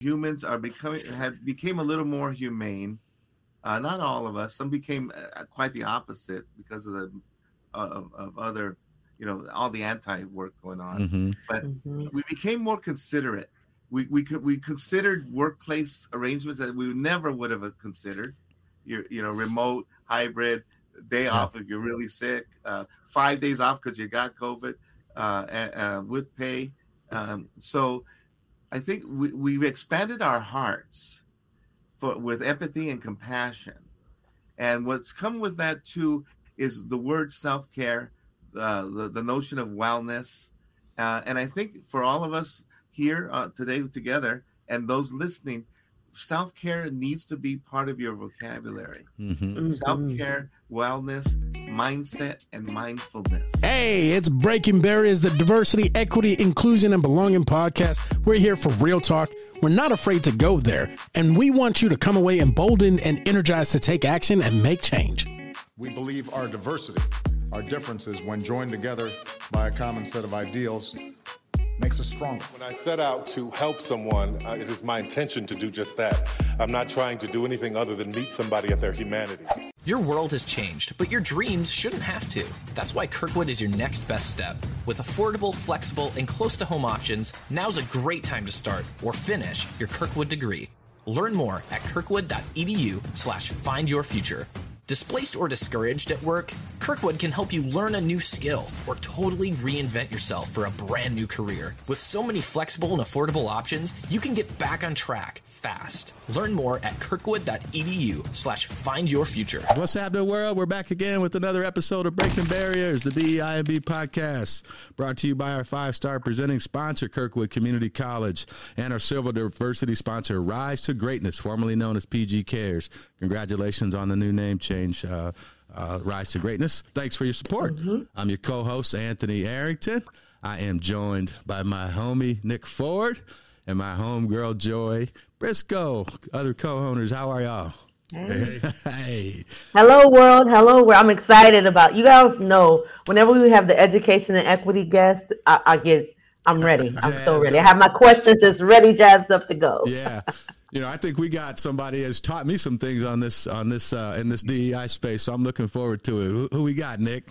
humans are becoming had became a little more humane. Uh, not all of us. Some became uh, quite the opposite because of the of, of other, you know, all the anti work going on. Mhm. But Mhm. we became more considerate. We we could we considered workplace arrangements that we never would have considered. You you know, remote, hybrid, day off if you're really sick, uh, five days off because you got COVID, uh, uh, with pay. Um, so, I think we, we've expanded our hearts for with empathy and compassion, and what's come with that too is the word self care, uh, the the notion of wellness, uh, and I think for all of us here uh, today together and those listening, self care needs to be part of your vocabulary. Mhm. Mhm. Self care, wellness, mindset, and mindfulness. Hey, it's Breaking Barriers, the diversity, equity, inclusion, and belonging podcast. We're here for real talk. We're not afraid to go there, and we want you to come away emboldened and energized to take action and make change. We believe our diversity, our differences, when joined together by a common set of ideals, makes us stronger. When I set out to help someone, uh, it is my intention to do just that. I'm not trying to do anything other than meet somebody at their humanity. Your world has changed, but your dreams shouldn't have to. That's why Kirkwood is your next best step. With affordable, flexible, and close to home options, now's a great time to start or finish your Kirkwood degree. Learn more at kirkwood.edu slash find your future. Displaced or discouraged at work? Kirkwood can help you learn a new skill or totally reinvent yourself for a brand new career. With so many flexible and affordable options, you can get back on track fast. Learn more at kirkwood.edu slash find your future. What's happening, world? We're back again with another episode of Breaking Barriers, the DEIB podcast, brought to you by our five star presenting sponsor, Kirkwood Community College, and our civil diversity sponsor, Rise to Greatness, formerly known as PG Cares. Congratulations on the new name change. Uh, uh, Rise to Greatness. Thanks for your support. I'm your co host, Anthony Arrington. I am joined by my homie, Nick Ford, and my homegirl, Joy Briscoe. Other co owners, how are y'all? Hey. Hello, world. Hello, world. I'm excited about you guys. Know whenever we have the education and equity guest, I, I get. I'm ready. I'm so ready. I have my questions just ready, jazzed up to go. yeah you know i think we got somebody has taught me some things on this on this uh in this dei space so i'm looking forward to it who, who we got nick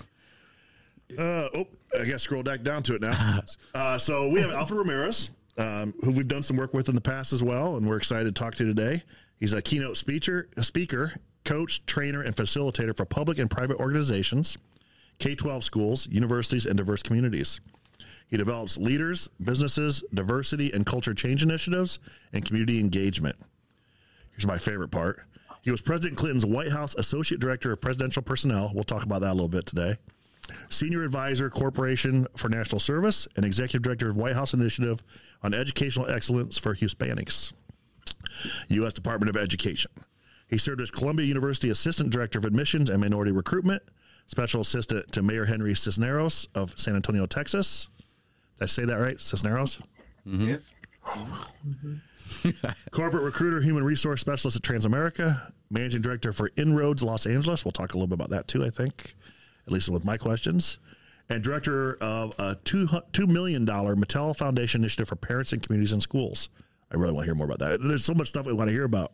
Uh, oh, I got to scroll back down to it now. Uh, so we have Alfred Ramirez, um, who we've done some work with in the past as well, and we're excited to talk to today. He's a keynote speaker, a speaker, coach, trainer, and facilitator for public and private organizations, K 12 schools, universities, and diverse communities. He develops leaders, businesses, diversity and culture change initiatives, and community engagement. Here's my favorite part. He was President Clinton's White House Associate Director of Presidential Personnel. We'll talk about that a little bit today. Senior Advisor, Corporation for National Service, and Executive Director of White House Initiative on Educational Excellence for Hispanics, U.S. Department of Education. He served as Columbia University Assistant Director of Admissions and Minority Recruitment, Special Assistant to Mayor Henry Cisneros of San Antonio, Texas. Did I say that right? Cisneros? Mm-hmm. Yes. Corporate recruiter, human resource specialist at Transamerica, managing director for Inroads Los Angeles. We'll talk a little bit about that too, I think, at least with my questions. And director of a two, $2 million Mattel Foundation initiative for parents and communities in schools. I really want to hear more about that. There's so much stuff we want to hear about.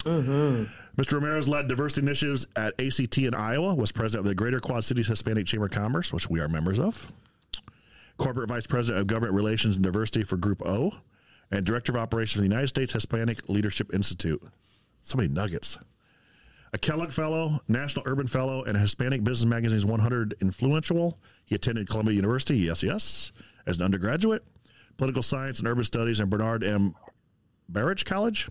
Mm-hmm. Mr. Ramirez led diversity initiatives at ACT in Iowa, was president of the Greater Quad Cities Hispanic Chamber of Commerce, which we are members of corporate vice president of government relations and diversity for Group O, and director of operations for the United States Hispanic Leadership Institute. So many nuggets. A Kellogg Fellow, National Urban Fellow, and a Hispanic Business Magazine's 100 Influential. He attended Columbia University, yes, yes, as an undergraduate, political science and urban studies in Bernard M. Baruch College,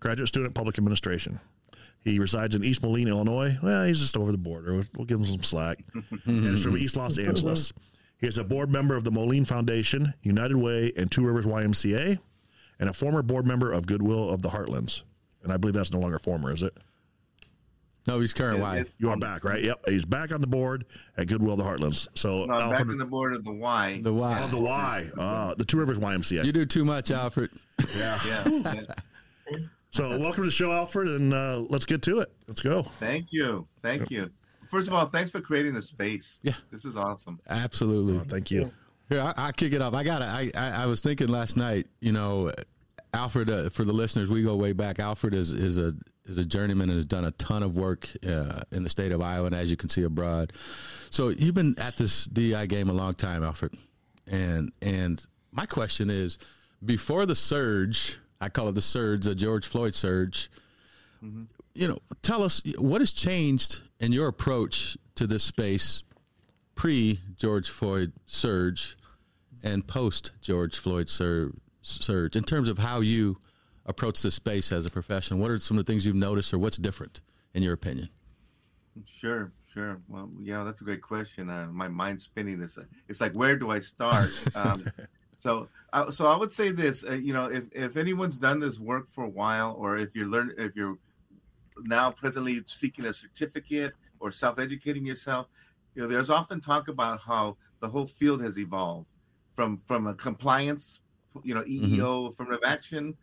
graduate student public administration. He resides in East Moline, Illinois. Well, he's just over the border. We'll, give him some slack. and is from East Los Angeles. He is a board member of the Moline Foundation, United Way, and Two Rivers YMCA, and a former board member of Goodwill of the Heartlands. And I believe that's no longer former, is it? no he's current Yeah, You are back, right? Yep. He's back on the board at Goodwill of the Heartlands. So, No, I'm back Alfred, on the board of the Y. the why of the Y, uh, the Two Rivers YMCA. you do too much alfred yeah. yeah. yeah. So, welcome to the show, Alfred, and uh, let's get to it. Let's go. Thank you. Thank you. First of all, thanks for creating the space. Yeah. This is awesome. absolutely Thank you. Here, I, I kick it off. I got. I, I I was thinking last night. You know, Alfred, uh, for the listeners, we go way back. Alfred is is a is a journeyman and has done a ton of work uh, in the state of Iowa, and as you can see abroad. So you've been at this DEI game a long time, Alfred, and and my question is, before the surge, I call it the surge, the George Floyd surge. Mm-hmm. You know, tell us what has changed in your approach to this space pre George Floyd surge and post George Floyd surge in terms of how you approach this space as a professional? What are some of the things you've noticed, or what's different in your opinion? Sure, sure. Well, yeah, that's a great question. Uh, my mind's spinning. This, it's like, where do I start? Um, so, uh, so I would say this. Uh, you know, if if anyone's done this work for a while, or if you're learn, if you're now presently seeking a certificate or self-educating yourself, you know, there's often talk about how the whole field has evolved from from a compliance, you know, EEO mm-hmm. affirmative action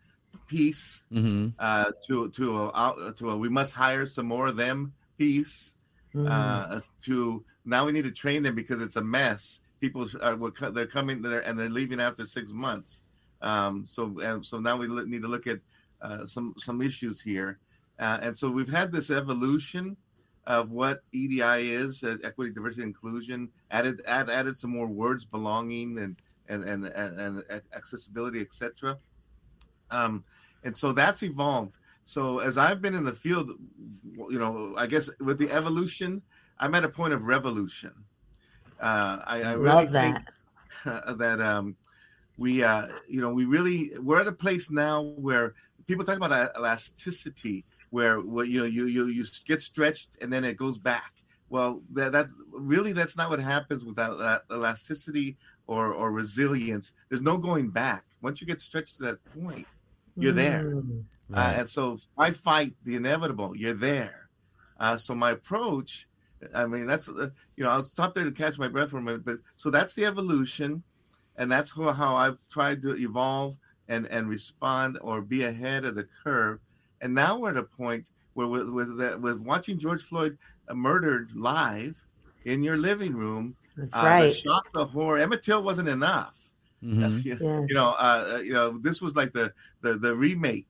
piece mm-hmm. uh, to to a, to a we must hire some more of them piece mm-hmm. uh, to now we need to train them because it's a mess. People are they're coming there and they're leaving after six months. Um, so and so now we need to look at uh, some some issues here, uh, and so we've had this evolution of what EDI is, uh, equity, diversity, inclusion. Added add, added some more words, belonging and and and and, and accessibility, etc. Um, and so that's evolved. So as I've been in the field, you know, I guess with the evolution, I'm at a point of revolution. Uh, I, I really think that, that um, we, uh, you know, we really we're at a place now where people talk about elasticity, where, where you know you you you get stretched and then it goes back. Well, that, that's really that's not what happens without that elasticity or or resilience. There's no going back. Once you get stretched to that point, you're there. Mm, uh, right. uh, and so I fight the inevitable. You're there. Uh, so my approach, I mean, that's uh, you know, I'll stop there to catch my breath for a minute. But so that's the evolution, and that's how, how I've tried to evolve and and respond or be ahead of the curve. And now we're at a point where with with, that, with watching George Floyd murdered live in your living room, that's uh, right. The shock, the horror. Emmett Till wasn't enough. Mm-hmm. You, yeah. you, know, uh, uh, you know, this was like the the, the remake,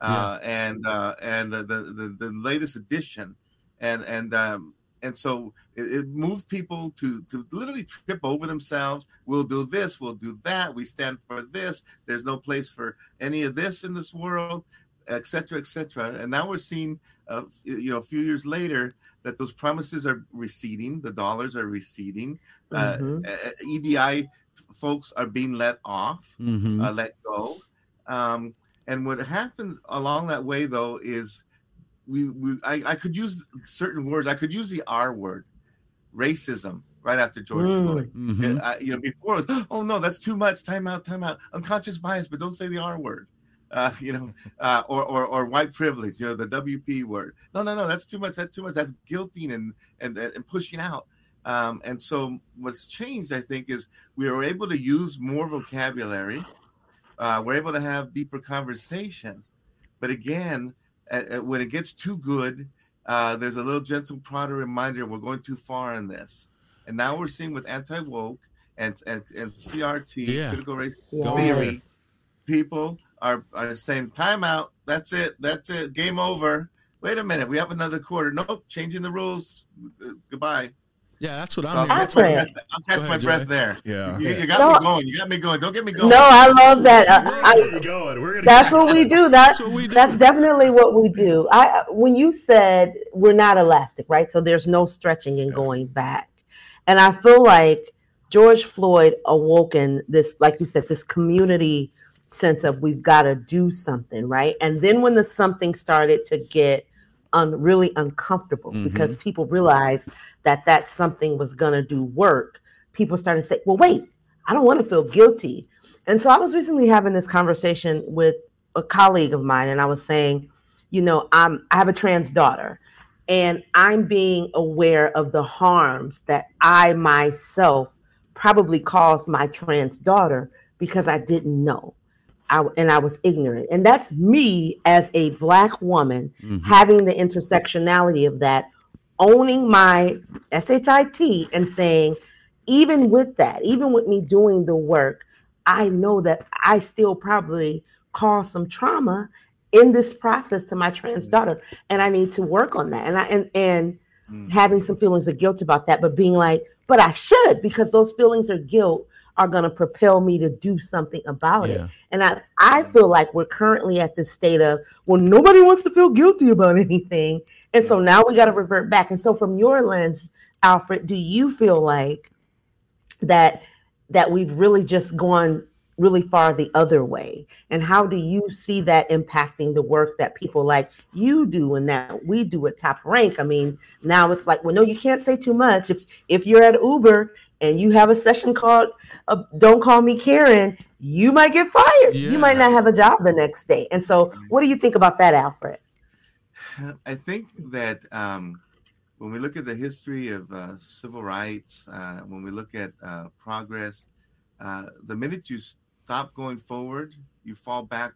uh, yeah. and uh, and the, the, the latest edition, and and um, and so it, it, moved people to to literally trip over themselves. We'll do this, we'll do that. We stand for this. There's no place for any of this in this world, etc., etc. And now we're seeing, uh, you know, a few years later that those promises are receding. The dollars are receding. Uh, mm-hmm. EDI folks are being let off, mm-hmm. uh, let go. Um, and what happened along that way, though, is we, we I, I, could use certain words. I could use the R word, racism, right after George mm. Floyd. Mm-hmm. I, you know, before it was, oh no, that's too much. Time out, time out. Unconscious bias, but don't say the R word. Uh, you know, uh, or, or or white privilege. You know, the WP word. No, no, no. That's too much. That's too much. That's guilting and and and pushing out. Um, and so what's changed, I think, is we are able to use more vocabulary. Uh, we're able to have deeper conversations. But again, at, at, when it gets too good, uh, there's a little gentle prodder reminder we're going too far in this. And now we're seeing with anti woke and, and, and CRT, yeah. critical race theory, people are, are saying, time out. That's it. That's it. Game over. Wait a minute. We have another quarter. Nope. Changing the rules. Goodbye. Yeah, that's what I'm. I'll catch my, breath, I'll catch my breath there. Yeah, you, you got no, me going. You got me going. Don't get me going. No, I love that. Uh, I, going. We're gonna that's what we do. That, that's, we do. that's definitely what we do. I when you said we're not elastic, right? So there's no stretching and going back, and I feel like George Floyd awoken this, like you said, this community sense of we've got to do something, right? And then when the something started to get un, really uncomfortable mm-hmm. because people realized that that something was going to do work, people started to say, well, wait, I don't want to feel guilty. And so I was recently having this conversation with a colleague of mine, and I was saying, you know, I'm, I have a trans daughter, and I'm being aware of the harms that I myself probably caused my trans daughter because I didn't know. I, and I was ignorant. And that's me as a black woman mm-hmm. having the intersectionality of that, owning my SHIT and saying, even with that, even with me doing the work, I know that I still probably cause some trauma in this process to my trans daughter and i need to work on that and i and and mm. having some feelings of guilt about that but being like but i should because those feelings of guilt are going to propel me to do something about yeah. it and i i feel like we're currently at this state of well nobody wants to feel guilty about anything. And so now we got to revert back. And so from your lens alfred do you feel like that that we've really just gone really far the other way? And how do you see that impacting the work that people like you do and that we do at top rank? I mean now it's like well no you can't say too much. If if you're at uber and you have a session called uh, don't call me karen you might get fired yeah. you might not have a job the next day and so what do you think about that alfred i think that um, when we look at the history of uh, civil rights uh, when we look at uh, progress uh, the minute you stop going forward, you fall back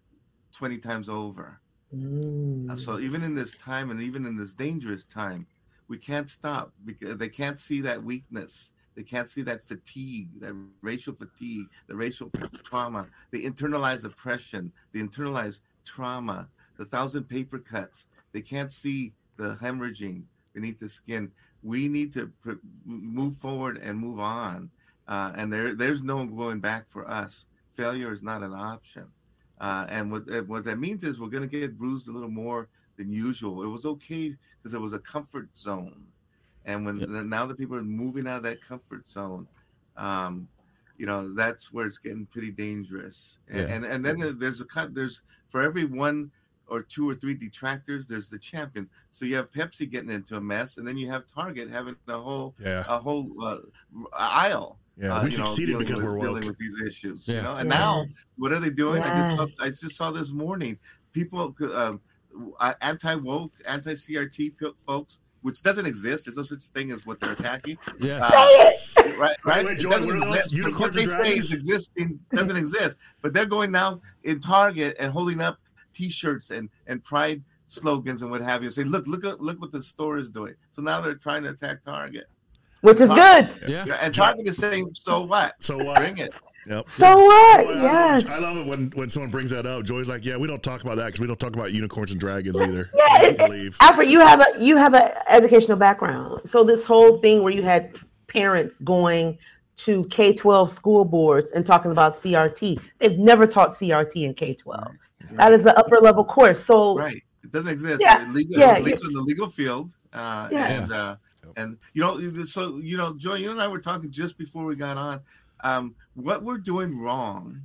20 times over. Mm. Uh, so even in this time and even in this dangerous time, we can't stop because they can't see that weakness. They can't see that fatigue, that racial fatigue, the racial trauma, the internalized oppression, the internalized trauma, the thousand paper cuts. They can't see the hemorrhaging beneath the skin. We need to pr- move forward and move on. Uh, and there, there's no going back for us failure is not an option. Uh, and what uh, what that means is we're going to get bruised a little more than usual. It was okay because it was a comfort zone, and when yep. now that people are moving out of that comfort zone, um, you know that's where it's getting pretty dangerous. And yeah. and, and then there's a cut. There's for every one or two or three detractors, there's the champions. So you have Pepsi getting into a mess, and then you have Target having a whole yeah. a whole uh, aisle yeah, uh, we succeeded know, because with, we're woke. dealing with these issues. Yeah. You know, and now what are they doing? I just saw, I just saw this morning people um, anti woke, anti CRT folks, which doesn't exist. There's no such thing as what they're attacking. Yeah, uh, right, right. Wait, Joy, doesn't exist. What they say is existing doesn't exist, but they're going now in Target and holding up T-shirts and and pride slogans and what have you. Say, look, look, look what the store is doing. So now they're trying to attack Target which is good. Yeah. yeah. And Target is saying, so what? So what? Bring it. Yep. So what? yes. I love it when, when someone brings that up. Joy's like, "Yeah, we don't talk about that because we don't talk about unicorns and dragons either." Yeah, it, believe. Alfred, you have a you have an educational background, so this whole thing where you had parents going to K twelve school boards and talking about CRT, they've never taught CRT in K twelve. Right. That is an upper level course. So right, it doesn't exist. Yeah, legal, yeah, legal in the legal field. Uh, yeah. And, uh, and you know, so you know, Joy, you and I were talking just before we got on. Um, what we're doing wrong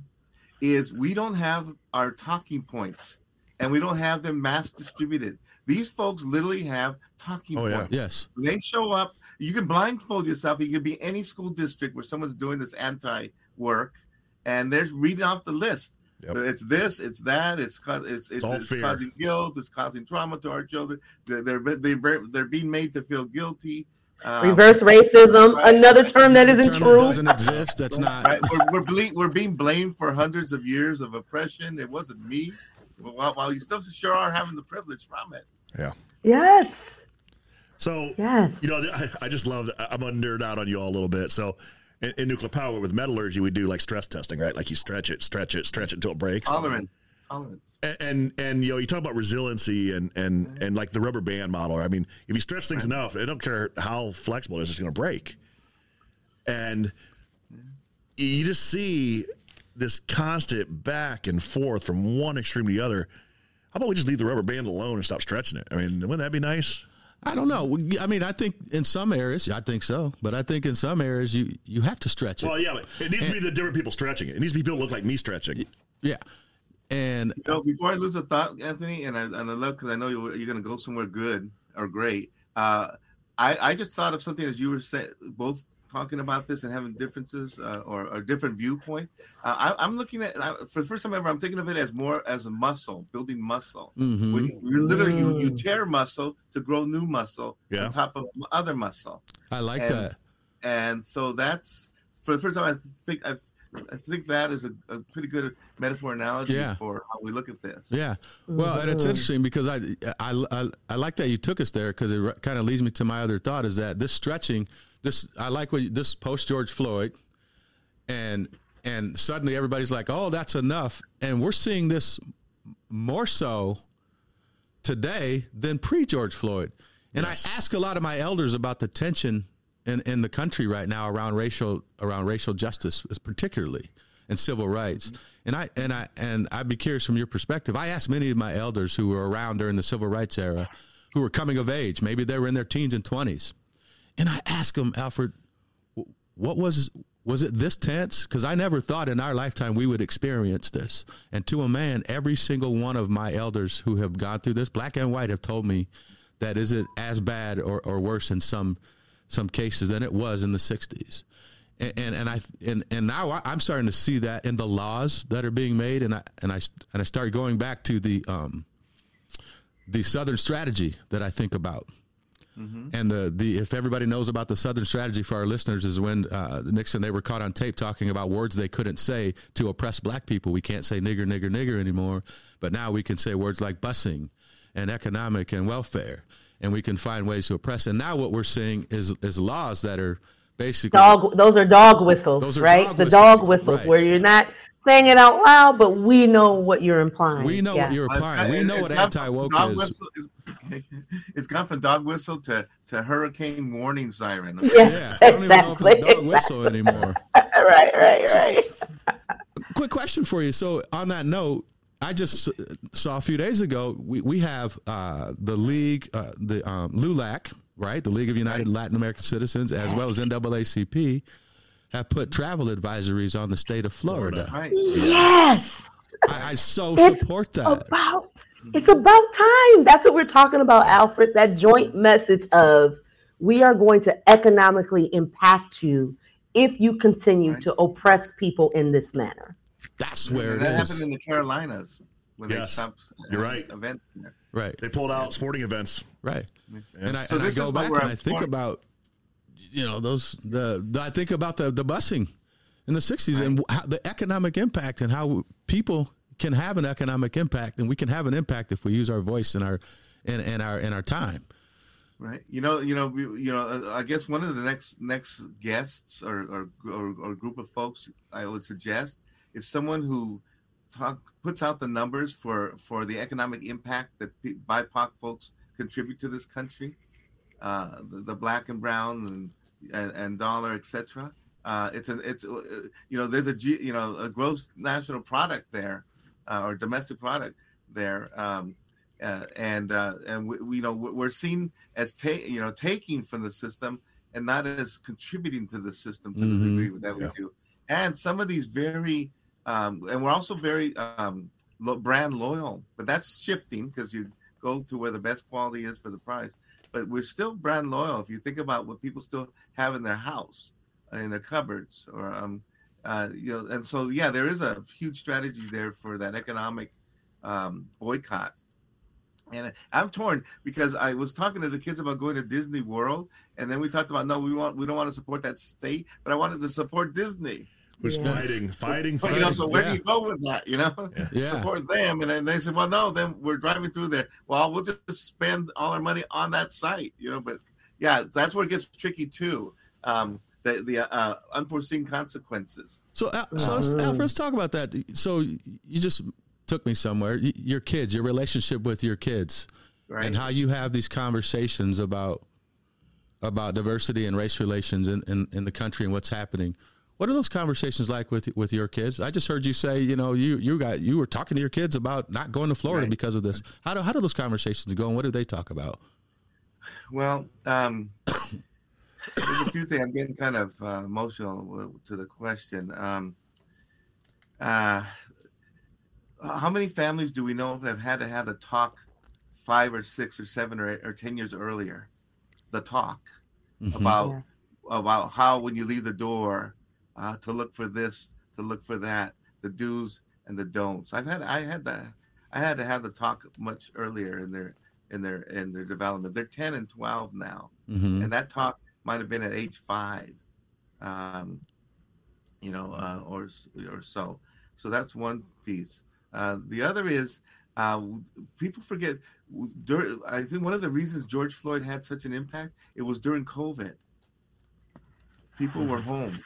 is we don't have our talking points, and we don't have them mass distributed. These folks literally have talking oh, points. Yeah. Yes, they show up. You can blindfold yourself. You can be any school district where someone's doing this anti work, and they're reading off the list. Yep. It's this, it's that, it's it's it's, it's, it's causing guilt, it's causing trauma to our children. They're they're they're, they're being made to feel guilty. Um, Reverse racism, right, another right, term that isn't term true. That doesn't exist. That's not. Right, we're we're, ble- we're, being blamed for hundreds of years of oppression. It wasn't me. While, while you still sure are having the privilege from it. Yeah. Yes. So yes, you know, I, I just love. That. I'm gonna nerd out on you all a little bit. So in, in, nuclear power with metallurgy, we do like stress testing, right? Like you stretch it, stretch it, stretch it until it breaks. Tolerance. Tolerance. And, and, and you know you talk about resiliency and and mm-hmm. and like the rubber band model. I mean, if you stretch things right. enough, I don't care how flexible it is, it's going to break. And you just see this constant back and forth from one extreme to the other. How about we just leave the rubber band alone and stop stretching it? I mean, wouldn't that be nice? I don't know. I mean, I think in some areas, I think so, but I think in some areas you you have to stretch it. Well, yeah, it needs and, to be the different people stretching it. It needs to be people look like me stretching. Yeah, and you know, before I lose a thought, Anthony, and I and I love because I know you're, you're going to go somewhere good or great. Uh, I I just thought of something as you were saying, both talking about this and having differences uh, or, or, different viewpoints. Uh, I, am looking at for the first time ever. I'm thinking of it as more as a muscle, building muscle. Mm-hmm. When you literally you, you mm. tear muscle to grow new muscle yeah. on top of other muscle. I like and, that. And so that's for the first time I think I've I think that is a, a, pretty good metaphor analogy yeah. for how we look at this. Yeah. Well, and it's mm-hmm. interesting because I, I, I, I like that you took us there because it kind of leads me to my other thought is that this stretching – this I like what you, this post George Floyd, and and suddenly everybody's like, "Oh, that's enough," and we're seeing this more so today than pre George Floyd. And yes. I ask a lot of my elders about the tension in, in the country right now around racial around racial justice, particularly and civil rights. And I and I and I'd be curious from your perspective. I asked many of my elders who were around during the civil rights era, who were coming of age, maybe they were in their teens and twenties, and I asked them, Alfred, what was was it this tense? Because I never thought in our lifetime we would experience this. And to a man, every single one of my elders who have gone through this, black and white, have told me that is it as bad or, or worse in some some cases than it was in the '60s. And, and, and I and, and now I'm starting to see that in the laws that are being made, and I and I and I start going back to the um, the Southern strategy that I think about Mm-hmm. And the, the if everybody knows about the Southern strategy for our listeners is when uh, Nixon they were caught on tape talking about words they couldn't say to oppress black people. We can't say nigger, nigger, nigger anymore, but now we can say words like busing and economic and welfare, and we can find ways to oppress. And now what we're seeing is is laws that are basically dog. Those are dog whistles, right? Dog the whistles, dog whistles right. where you're not saying it out loud, but we know what you're implying. We know yeah. what you're implying. We know what anti woke is. is. It's gone from dog whistle to, to hurricane warning siren. Yeah, yeah I don't exactly. even know if it's a dog whistle anymore. right, right, right. quick question for you. So, on that note, I just saw a few days ago we, we have uh, the league, uh, the um, LULAC, right? The League of United right. Latin American Citizens, as well as NAACP have put travel advisories on the state of Florida. Right. Yes. I, I so it's support that. About, it's about time. That's what we're talking about, Alfred. That joint message of we are going to economically impact you if you continue right. to oppress people in this manner. That's where that happened in the Carolinas when yes. they stopped. You're right. Events there. Right. They pulled out sporting events. Right. Yeah. And I, so and I go back and I think about you know those the, the I think about the the busing in the 60s right. and how, the economic impact and how people can have an economic impact and we can have an impact if we use our voice and our and, and our and our time right you know you know you know uh, i guess one of the next next guests or or, or, or group of folks i would suggest is someone who talk puts out the numbers for for the economic impact that bipoc folks contribute to this country uh, the, the, black and brown and and, and dollar, etc. Uh, it's an it's uh, you know there's a G, you know a gross national product there uh, or domestic product there, um, uh, and uh, and we, we, you know we're seen as ta- you know taking from the system and not as contributing to the system to mm-hmm. the degree that we yeah. do. And some of these very um, and we're also very um, brand loyal, but that's shifting because you go to where the best quality is for the price but we're still brand loyal. If you think about what people still have in their house, uh, in their cupboards, or um, uh, you know, and so yeah, there is a huge strategy there for that economic um, boycott. And I'm torn because I was talking to the kids about going to Disney World, and then we talked about no, we want we don't want to support that state, but I wanted to support Disney was yeah. fighting, fighting, fighting. You know, so where yeah. do you go with that? You know, yeah. support them, and then they said, "Well, no, then we're driving through there. Well, we'll just spend all our money on that site." You know, but yeah, that's where it gets tricky too. Um, the the uh, unforeseen consequences. So, so let's, Alfred, let's talk about that. So, you just took me somewhere. Your kids, your relationship with your kids, right. and how you have these conversations about about diversity and race relations in, in, in the country and what's happening. What are those conversations like with with your kids? I just heard you say, you know, you you got you were talking to your kids about not going to Florida right. because of this. How do how do those conversations go, and what do they talk about? Well, um, there's a few things. I'm getting kind of uh, emotional to the question. Um, uh, how many families do we know have had to have the talk five or six or seven or eight or ten years earlier? The talk mm-hmm. about yeah. about how when you leave the door uh, to look for this, to look for that, the do's and the don'ts. I've had I had that I had to have the talk much earlier in their in their in their development. They're ten and twelve now, mm-hmm. and that talk might have been at age five, um, you know, uh, or or so. So that's one piece. Uh, the other is uh, people forget. During, I think one of the reasons George Floyd had such an impact it was during COVID. People were home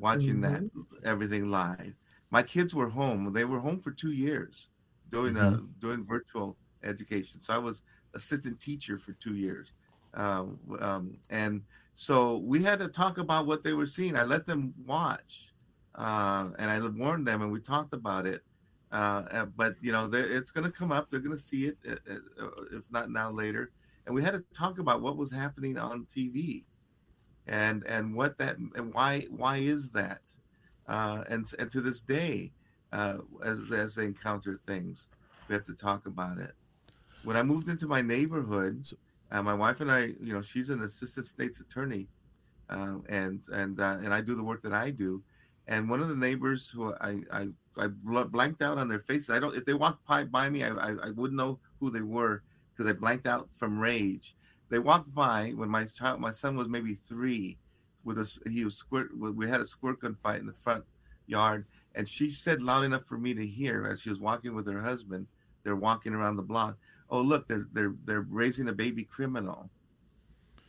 watching mm-hmm. that everything live. My kids were home. They were home for two years doing uh, mm-hmm. uh, doing virtual education. So I was assistant teacher for two years, um, um, and so we had to talk about what they were seeing. I let them watch, uh, and I warned them, and we talked about it. Uh, but you know, it's going to come up. They're going to see it, uh, uh, if not now, later. And we had to talk about what was happening on TV, and and what that and why why is that, uh, and and to this day, uh, as as they encounter things, we have to talk about it. When I moved into my neighborhood, uh, my wife and I, you know, she's an assistant state's attorney, and and and I do the work that I do and one of the neighbors who I I, I blanked out on their faces. I don't if they walked by, by me, I, I, I wouldn't know who they were because I blanked out from rage. They walked by when my child, my son was maybe three, with us. He was squirt. We had a squirt gun fight in the front yard, and she said loud enough for me to hear as she was walking with her husband. They're walking around the block. Oh, look, they're they're they're raising a baby criminal,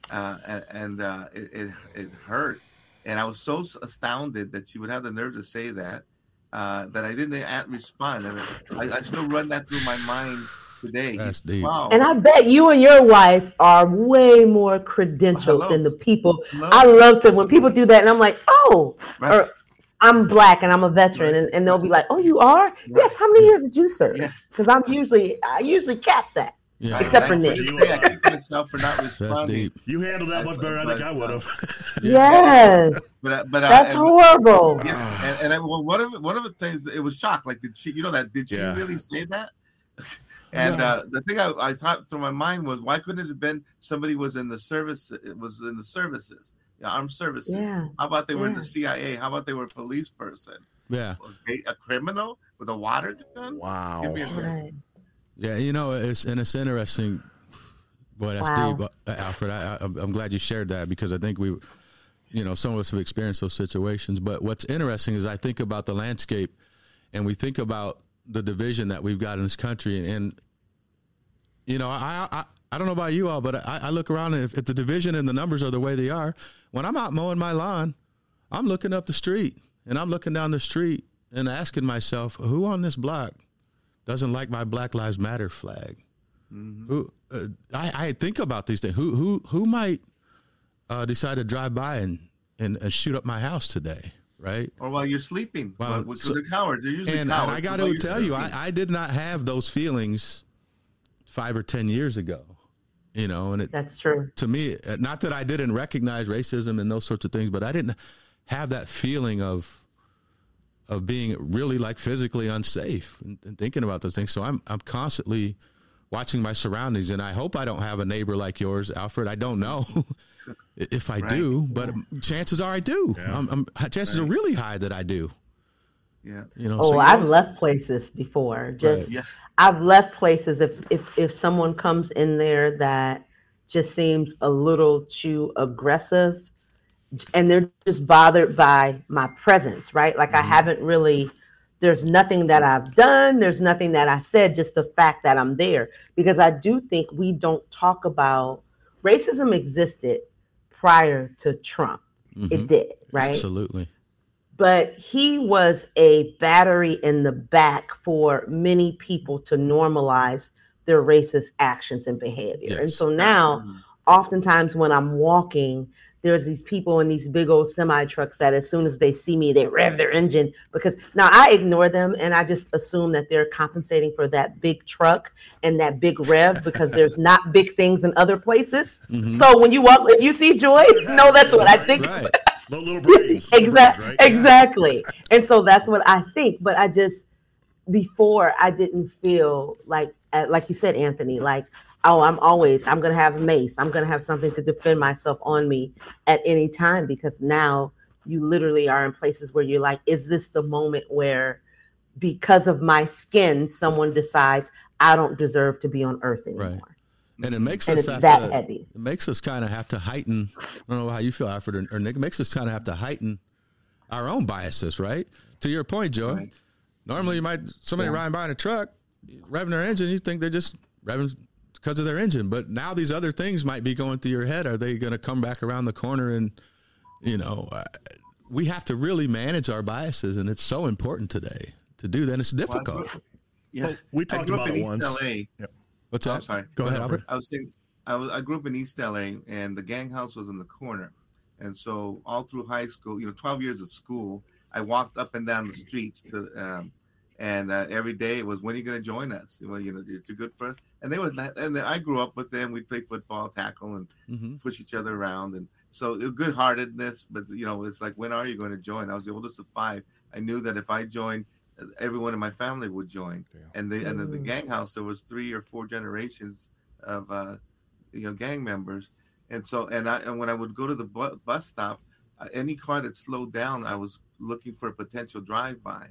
uh, and, and uh, it, it it hurt and I was so astounded that she would have the nerve to say that uh, that I didn't respond, and I, I, still run that through my mind today. That's deep. Wow. And I bet you and your wife are way more credentialed than the people. Hello. I love to when people do that, and I'm like, oh, right. or I'm black and I'm a veteran, right. and, and they'll be like, oh, you are? Right. Yes. How many years did you serve? Because I'm usually I usually cap that. Yeah. Except for Nick. You, I myself for not responding. You handled that much better, I think I would have. yes. But, uh, but that's horrible. Yeah, and, and I, well, one of one of the things it was shocked. Like, did she? You know that? Did she yeah. really say that? And yeah. uh, the thing I, I, thought through my mind was, why couldn't it have been somebody was in the service? It was in the services, the armed services. Yeah. How about they were in the CIA? How about they were a police person? Yeah. A, a criminal with a water gun. Wow. Yeah, you know, it's and it's interesting. Boy, that's wow. deep, uh, Alfred. I, I, I'm glad you shared that because I think we, you know, some of us have experienced those situations. But what's interesting is I think about the landscape, and we think about the division that we've got in this country, and, and you know, I, I I don't know about you all, but I, I look around and if, if the division and the numbers are the way they are, when I'm out mowing my lawn, I'm looking up the street and I'm looking down the street and asking myself, who on this block doesn't like my Black Lives Matter flag. Mm-hmm. Who uh, I, I, think about these things. Who who who might uh, decide to drive by and, and uh, shoot up my house today? Right, or while you're sleeping, well, which so, are cowards. They're usually and, cowards. And I got to tell you, I, I did not have those feelings five or ten years ago you know and it, that's true to me uh, not that i didn't recognize racism and those sorts of things but i didn't have that feeling of of being really like physically unsafe and, and, thinking about those things. So I'm I'm constantly watching my surroundings, and I hope I don't have a neighbor like yours, Alfred. I don't know if I right. do, but yeah. chances are I do. Yeah. I'm, I'm, chances right. are really high that I do. Yeah. You know. Oh, so I've left places before. Just right. I've left places if if if someone comes in there that just seems a little too aggressive and they're just bothered by my presence, right? Like mm-hmm. I haven't really there's nothing that I've done, there's nothing that I said, just the fact that I'm there. Because I do think we don't talk about racism existed prior to Trump. Mm-hmm. It did, right? Absolutely. But he was a battery in the back for many people to normalize their racist actions and behavior. Yes. And so now, oftentimes when I'm walking, there's these people in these big old semi trucks that as soon as they see me, they rev their engine because now I ignore them and I just assume that they're compensating for that big truck and that big rev because there's not big things in other places. Mm-hmm. So when you walk, if you see joy, no, that's what I think. Right. little brains. exactly. Right? Exactly. Yeah. And so that's what I think. But I just before I didn't feel like like you said, Anthony, like oh, I'm always, I'm going to have a mace. I'm going to have something to defend myself on me at any time because now you literally are in places where you're like, is this the moment where because of my skin, someone decides I don't deserve to be on earth anymore? Right. And it makes and us it's that to, heavy. It makes us kind of have to heighten. I don't know how you feel, Alfred or, or Nick. It makes us kind of have to heighten our own biases, right? To your point, Joe. Right. Normally, you might somebody yeah. riding by in a truck, revving their engine. You think they're just revving because of their engine. But now these other things might be going through your head. Are they going to come back around the corner and, you know, uh, we have to really manage our biases, and it's so important today to do that. It's difficult. Well, yeah, Well, we talked about it once. LA. Yep. What's I'm up? sorry. Go ahead, Alfred. I was saying, I was I grew up in East LA, and the gang house was in the corner, and so all through high school, you know, 12 years of school, I walked up and down the streets to, um, and uh, every day it was, when are you going to join us? Well, you know, you're too good for us. And they would, and then I grew up with them. We'd play football, tackle, and hmm push each other around, and so good heartedness. But you know, it's like, when are you going to join? I was the oldest of five. I knew that if I joined, everyone in my family would join. And the and then the Mm. gang house, there was three or four generations of uh, you know gang members, and so and I and when I would go to the bu- bus stop, uh, any car that slowed down, I was looking for a potential drive by.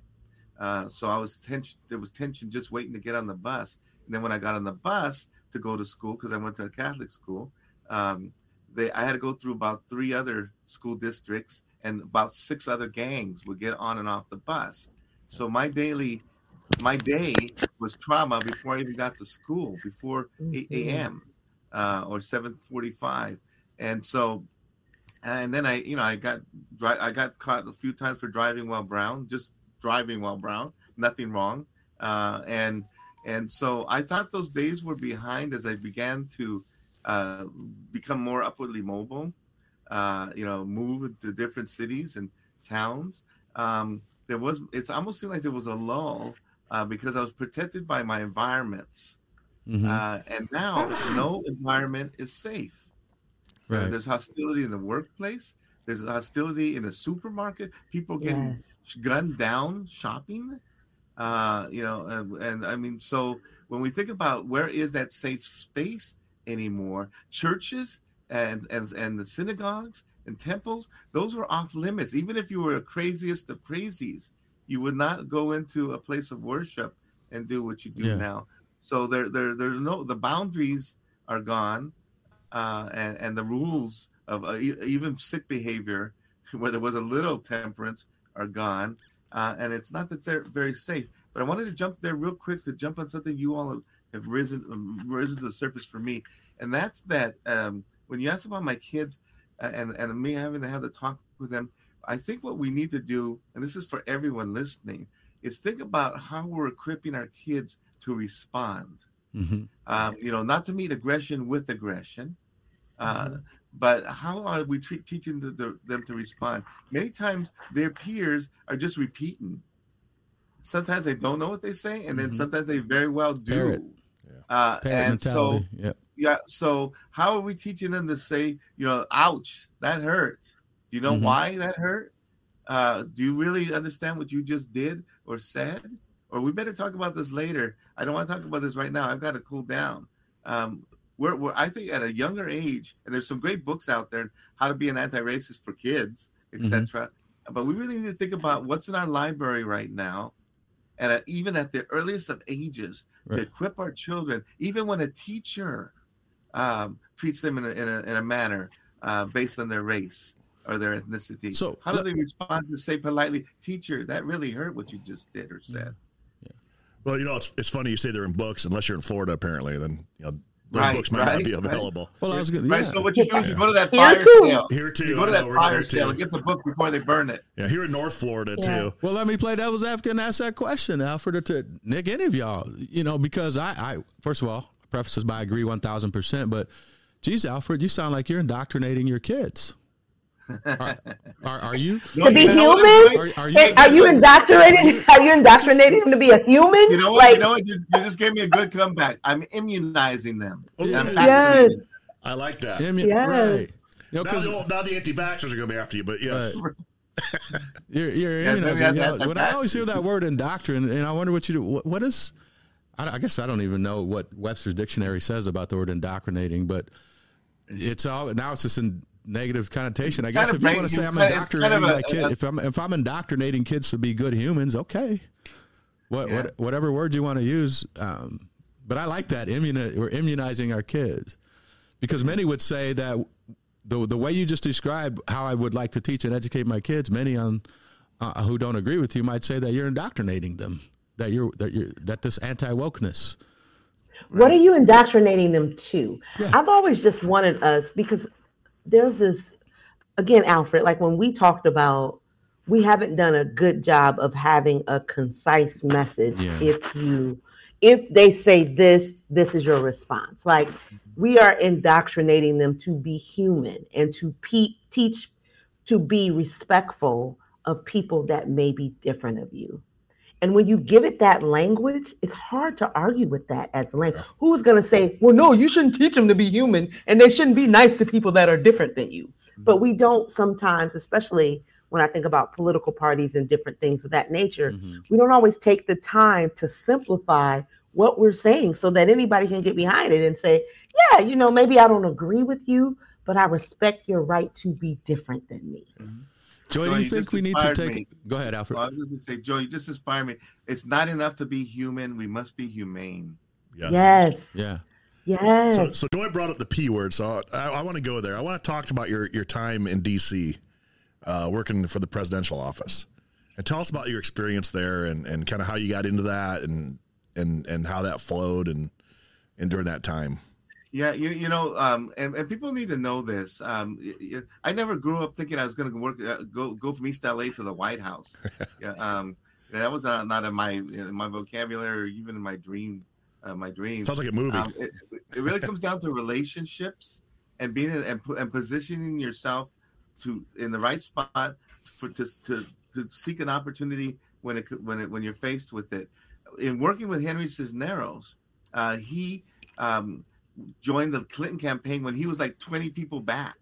Uh, so I was tension. There was tension just waiting to get on the bus. And then when I got on the bus to go to school, because I went to a Catholic school, um, they I had to go through about three other school districts, and about six other gangs would get on and off the bus. So my daily, my day was trauma before I even got to school, before 8 a.m. Uh, or 7:45, and so, and then I, you know, I got dri- I got caught a few times for driving while brown, just driving while brown, nothing wrong, uh, and and so I thought those days were behind as I began to uh, become more upwardly mobile, uh, you know, move to different cities and towns. Um, there was it's almost seemed like there was a lull uh, because I was protected by my environments, Mhm. uh, and now no environment is safe. Uh, Right. there's hostility in the workplace. There's hostility in the supermarket. People getting Yes. gunned down shopping. Uh, you know, and, and I mean, so when we think about where is that safe space anymore, churches and and and the synagogues and temples, those were off limits. Even if you were the craziest of crazies, you would not go into a place of worship and do what you do Yeah. now. So there, there, there's no the boundaries are gone, uh, and and the rules of uh, even sick behavior, where there was a little temperance, are gone, uh, and it's not that they're very safe. But I wanted to jump there real quick to jump on something you all have, have risen um, risen to the surface for me, and that's that um, when you ask about my kids uh, and and me having to have the talk with them, I think what we need to do, and this is for everyone listening, is think about how we're equipping our kids to respond. Mhm. Um, you know, not to meet aggression with aggression, uh, but how are we tre- teaching the, the, them to respond? Many times their peers are just repeating. Sometimes they don't know what they say, and then Mhm. sometimes they very well do. Parrot. Uh, and so. Yep. yeah. So how are we teaching them to say, you know, ouch, that hurt? Do you know Mhm. why that hurt? Uh, do you really understand what you just did or said? Or we better talk about this later. I don't want to talk about this right now. I've got to cool down. Um, we're, we're, I think at a younger age, and there's some great books out there, how to be an anti-racist for kids, etc. But we really need to think about what's in our library right now, and at, even at the earliest of ages, Right. to equip our children, even when a teacher um, treats them in a, in a, in a manner uh, based on their race or their ethnicity. So, how do they respond to say politely, "Teacher, that really hurt what you just did or said"? Yeah. Well, you know, it's, it's funny you say they're in books, unless you're in Florida, apparently, then, you know, those Right, books might right, not be right. available. Well, I was going Right. So what you do is you go to that fire too. sale. Here too, You go to that fire sale too. and get the book before they burn it. Yeah, here in North Florida, Yeah. too. Well, let me play devil's advocate and ask that question, Alfred, or to Nick, any of y'all. You know, because I, I first of all, preface this by I agree one thousand percent, but geez, Alfred, you sound like you're indoctrinating your kids. Are, are, are you? No, To be you know human? Are, are you? are you indoctrinating? Are you indoctrinating them to be a human? You know what? Like, you know what? You, you just gave me a good comeback. I'm immunizing them. Oh, I'm yeah. yes. I like that. Immu- Yes. Right. You know, Now 'cause the, now the anti-vaxxers are going to be after you, but yes. Right. you're, you're Yeah, immunizing. yeah, you know, when I always hear that word indoctrinate, and I wonder what you do. What, what is? I, I guess I don't even know what Webster's dictionary says about the word indoctrinating, but it's all now. It's just in negative connotation. I guess kind if you want to say I'm it's kind of indoctrinating a- my kid, a- if I'm if I'm indoctrinating kids to be good humans, okay. What, Yeah. what whatever word you want to use, um, but I like that immuni- We're immunizing our kids because many would say that the the way you just described how I would like to teach and educate my kids, many on uh, who don't agree with you might say that you're indoctrinating them, that you're that you're that this anti wokeness. What are you indoctrinating them to? Yeah. I've always just wanted us because there's this again, Alfred, like when we talked about we haven't done a good job of having a concise message yeah. if you if they say this this is your response like we are indoctrinating them to be human and to pe- teach to be respectful of people that may be different of you and when you give it that language, it's hard to argue with that as language. Who's going to say, well, no, you shouldn't teach them to be human and they shouldn't be nice to people that are different than you? But we don't sometimes, especially when I think about political parties and different things of that nature, mm-hmm. we don't always take the time to simplify what we're saying so that anybody can get behind it and say, yeah, you know, maybe I don't agree with you, but I respect your right to be different than me. Mm-hmm. Joy, do you, you think we need to take? Me. Go ahead, Alfred. Well, I was going to say, Joy, you just inspired me. It's not enough to be human; we must be humane. Yes. yes. Yeah. Yes. So, so Joy brought up the P word, so I, I want to go there. I want to talk about your your time in D.C. Uh, working for the presidential office, and tell us about your experience there, and, and kind of how you got into that, and and and how that flowed, and and during that time. Yeah, you you know, um, and, and people need to know this. Um, I never grew up thinking I was going to work uh, go go from East LA to the White House. yeah, um, that was not, not in my in my vocabulary or even in my dream uh, my dreams. Sounds like a movie. Um, it, it, really comes down to relationships and being in, and, and positioning yourself to in the right spot for to to, to seek an opportunity when it when it when you're faced with it. In working with Henry Cisneros, uh, he um, joined the Clinton campaign when he was like 20 people back.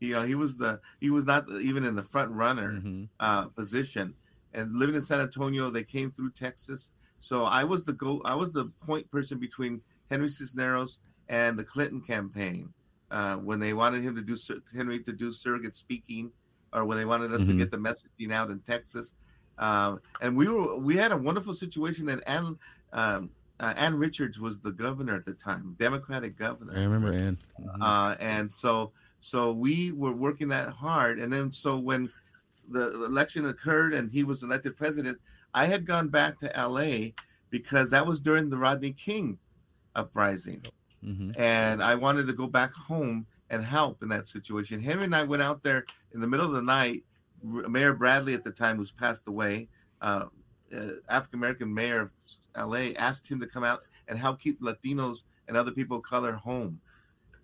You know, he was the he was not even in the front runner mm-hmm. uh, position. And living in San Antonio, they came through Texas. So I was the go I was the point person between Henry Cisneros and the Clinton campaign uh, when they wanted him to do Henry to do surrogate speaking, or when they wanted us mm-hmm. to get the messaging out in Texas. Um, and we were we had a wonderful situation that Ann um, uh, Ann Richards was the governor at the time, Democratic governor. I remember Ann. Mm-hmm. Uh, and so so we were working that hard, and then so when the election occurred and he was elected president, I had gone back to L.A. because that was during the Rodney King uprising, mm-hmm. and I wanted to go back home and help in that situation. Henry and I went out there in the middle of the night. Mayor Bradley at the time, who's passed away, uh, uh, African American mayor of LA, asked him to come out and help keep Latinos and other people of color home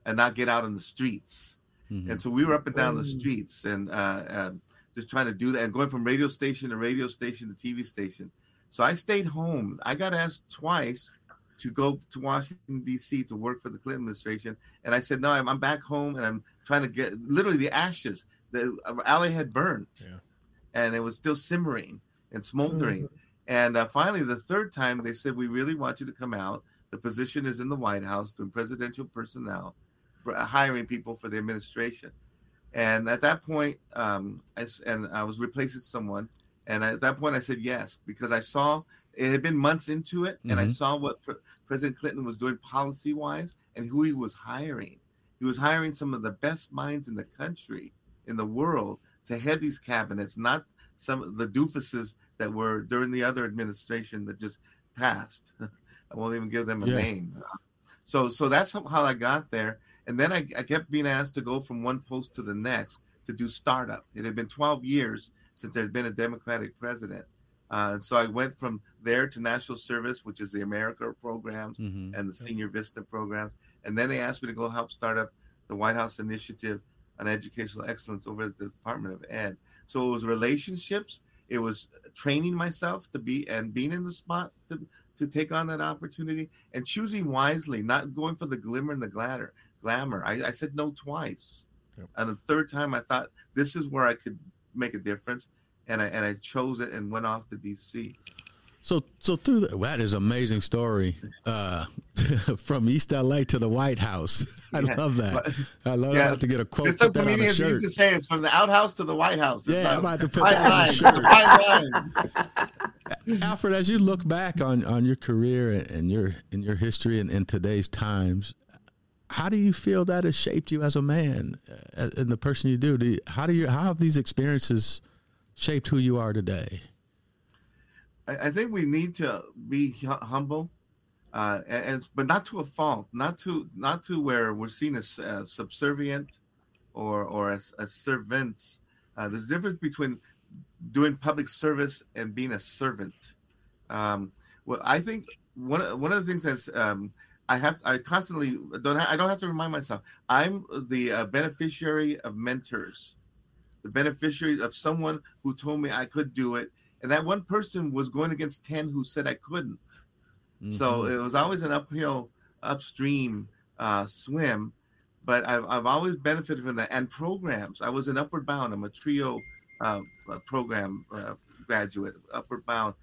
and not get out in the streets. Mm-hmm. And so we were up and down the streets and uh, uh, just trying to do that and going from radio station to radio station to TV station. So I stayed home. I got asked twice to go to Washington D.C. to work for the Clinton administration, and I said no. I'm, I'm back home, and I'm trying to get literally the ashes. The alley had burned, yeah. and it was still simmering and smoldering. Mm-hmm. And uh, finally, the third time, they said, "We really want you to come out. The position is in the White House, doing presidential personnel, hiring people for the administration." And at that point, um, I, and I was replacing someone. And at that point, I said yes because I saw it had been months into it, and mm-hmm. I saw what Pre- President Clinton was doing policy wise and who he was hiring. He was hiring some of the best minds in the country, in the world, to head these cabinets, not some of the doofuses that were during the other administration that just passed. I won't even give them a yeah. name. So, so that's how I got there. And then I, I kept being asked to go from one post to the next to do startup. It had been 12 years since there had been a Democratic president. Uh, so I went from there to National Service, which is the AmeriCorps programs mm-hmm. and the Senior Vista programs. And then they asked me to go help start up the White House Initiative on Educational Excellence over at the Department of Ed. So it was relationships, it was training myself to be and being in the spot to, to take on that opportunity and choosing wisely, not going for the glimmer and the glamour glamour. I, I said no twice. Yep. And the third time, I thought this is where I could make a difference, and I and I chose it and went off to DC. So, so through the, that is an amazing story uh, from East LA to the White House. I yeah. love that. I love yeah. to get a quote. Some comedians used to say it's from the outhouse to the White House. It's yeah, I'm about to put that on a shirt. Alfred, as you look back on, on your career and your in your history and in today's times, how do you feel that has shaped you as a man uh, and the person you do? do you, how do you how have these experiences shaped who you are today? I, think we need to be humble, uh, and, but not to a fault, not to not to where we're seen as uh, subservient or or as, as servants. Uh, there's a difference between doing public service and being a servant. Um, well, I think one one of the things that's um, I have I constantly don't I don't have to remind myself I'm the uh, beneficiary of mentors, the beneficiary of someone who told me I could do it, and that one person was going against ten who said I couldn't. Mm-hmm. So it was always an uphill, upstream uh, swim, but I've I've always benefited from that and programs. I was in Upward Bound. I'm a trio uh, program uh, graduate, Upward Bound.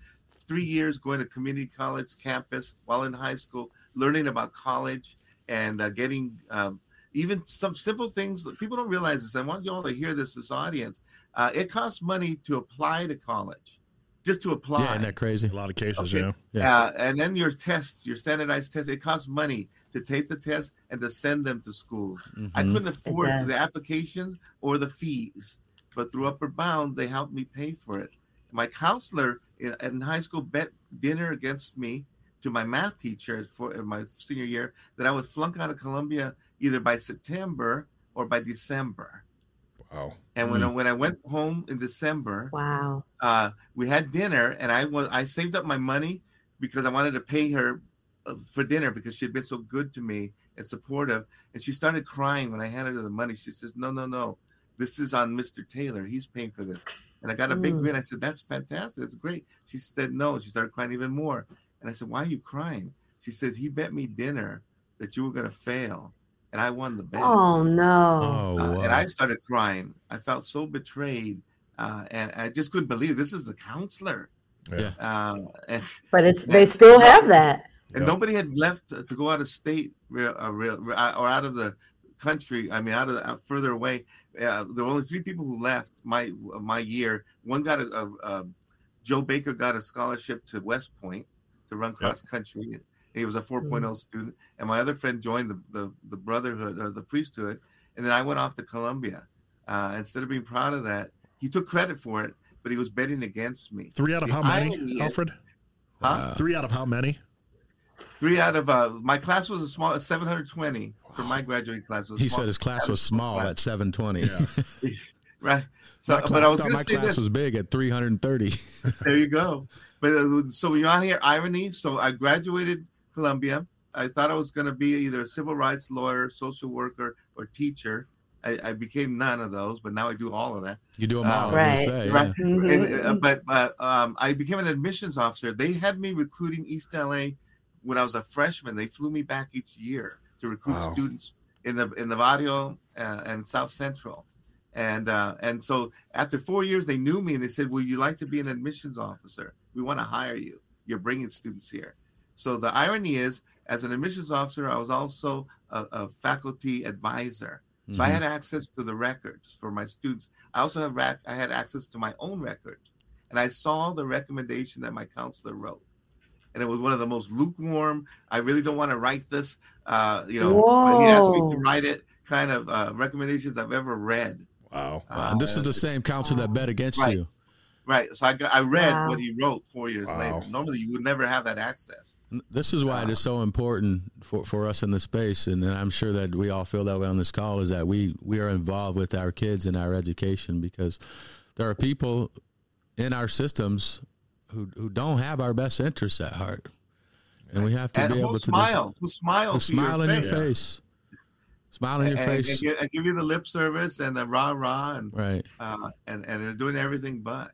Three years going to community college campus while in high school learning about college and uh, getting um, even some simple things that people don't realize this. I want you all to hear this, this audience. Uh, it costs money to apply to college, just to apply. Yeah, isn't that crazy? A lot of cases, okay. yeah. yeah. Uh, and then your tests, your standardized tests, it costs money to take the test and to send them to schools. Mm-hmm. I couldn't afford the application or the fees, but through Upward Bound, they helped me pay for it. My counselor in, in high school bet dinner against me to my math teacher for my senior year that I would flunk out of Columbia either by September or by December. Wow. And when mm. I, when I went home in December, wow, uh, we had dinner, and I was I saved up my money because I wanted to pay her uh, for dinner because she had been so good to me and supportive. And she started crying when I handed her the money. She says, "No, no, no, this is on Mr. Taylor. He's paying for this." And I got a big mm. grin. I said, "That's fantastic. That's great." She said, "No." She started crying even more. And I said, Why are you crying? She says, He bet me dinner that you were going to fail. And I won the bet. Oh, no. Oh, uh, And I started crying. I felt so betrayed. Uh, and I just couldn't believe this is the counselor. Yeah. Uh, and, but it's and, they still have that. And yep. nobody had left to go out of state real, uh, real, uh, or out of the country. I mean, out of out further away. Uh, there were only three people who left my my year. One got a, a, a Joe Baker got a scholarship to West Point to run cross yep. country. He was a 4.0 mm-hmm. student, and my other friend joined the, the, the brotherhood or the priesthood, and then I went off to Columbia. Uh, instead of being proud of that, he took credit for it, but he was betting against me. Three out of the how many, Alfred? Huh? Three out of how many? Three out of uh, my class was a small 720 for my graduating class. he said his class was small class. at 720. Yeah. right. So, class, but I was I my class this. was big at 330. there you go. But uh, so you want to hear irony? So I graduated Columbia. I thought I was going to be either a civil rights lawyer, social worker, or teacher. I, I, became none of those, but now I do all of that. You do them all, um, right? Say, right. Yeah. And, uh, but but um, I became an admissions officer. They had me recruiting East LA when I was a freshman. They flew me back each year to recruit wow. students in the in the barrio uh, and South Central. And uh, and so after four years, they knew me and they said, "Would you like to be an admissions officer?" we want to hire you. You're bringing students here. So the irony is, as an admissions officer, I was also a, a faculty advisor. So mm-hmm. I had access to the records for my students. I also have rac- I had access to my own records, and I saw the recommendation that my counselor wrote, and it was one of the most lukewarm. I really don't want to write this, uh, you know. Whoa. He asked me to write it. Kind of uh, recommendations I've ever read. Wow. Uh, and this is the same counselor that bet against right. you. Right. So I got, I read wow. what he wrote four years wow. later. Normally, you would never have that access. This is why uh, it is so important for, for us in the space, and I'm sure that we all feel that way on this call. Is that we we are involved with our kids and our education because there are people in our systems who who don't have our best interests at heart, and we have to and be able to smile, who smile, who smile your in face. your face. Smile in your and, face. And, and, give you the lip service and the rah rah and right. Uh, and and they're doing everything but.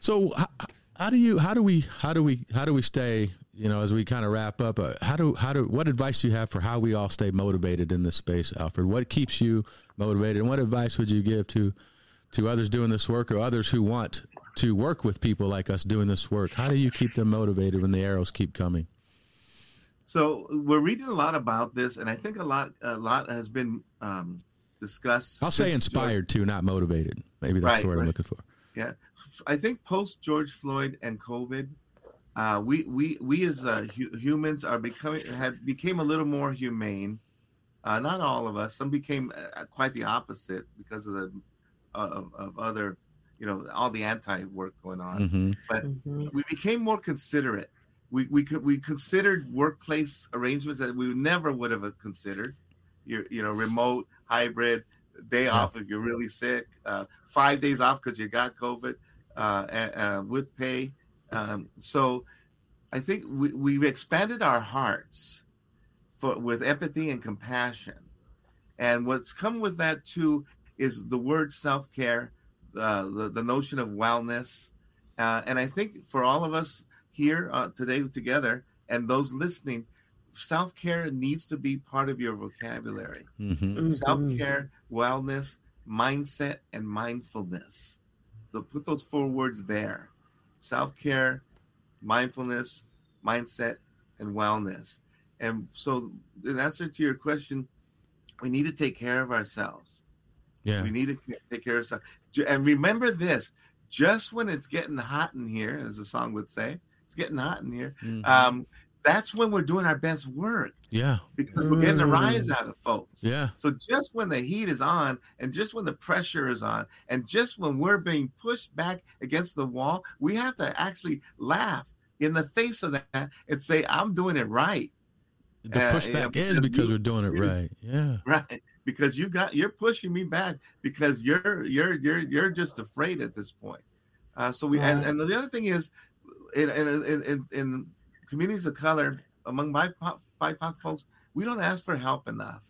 So how, how, do you how do we how do we how do we stay you know as we kind of wrap up uh, how do how do what advice do you have for how we all stay motivated in this space Alfred? What keeps you motivated? And what advice would you give to to others doing this work or others who want to work with people like us doing this work? How do you keep them motivated when the arrows keep coming? So we're reading a lot about this and I think a lot a lot has been um, discussed I'll say inspired too not motivated. Maybe that's right, the word right. I'm looking for yeah, I think post George Floyd and COVID, uh, we we we as uh, hu- humans are becoming had became a little more humane. Uh, not all of us. Some became uh, quite the opposite because of the of, of other, you know, all the anti work going on. Mm-hmm. But mm-hmm. we became more considerate. We we could we considered workplace arrangements that we never would have considered. You you know, remote, hybrid, day yeah. off if you're really sick, uh, five days off because you got COVID. uh, uh, with pay. Um, so I think we, we've expanded our hearts for with empathy and compassion. And what's come with that too is the word self care, uh, the, the notion of wellness. Uh, and I think for all of us here uh, today together and those listening, self care needs to be part of your vocabulary. Mm-hmm. mm-hmm. Self care, wellness, mindset, and mindfulness. So put those four words there self care, mindfulness, mindset, and wellness. And so, in answer to your question, we need to take care of ourselves. Yeah. We need to take care of ourselves. And remember this just when it's getting hot in here, as the song would say, it's getting hot in here. Mm-hmm. Um, that's when we're doing our best work. Yeah. Because we're getting a mm. rise out of folks. Yeah. So just when the heat is on and just when the pressure is on and just when we're being pushed back against the wall, we have to actually laugh in the face of that and say, I'm doing it right. The uh, pushback uh, is because we're doing it right. Yeah. Right. Because you got you're pushing me back because you're you're you're you're just afraid at this point. Uh, so we and, and the other thing is in in, in, in communities of color among BIPOC, BIPOC folks, we don't ask for help enough.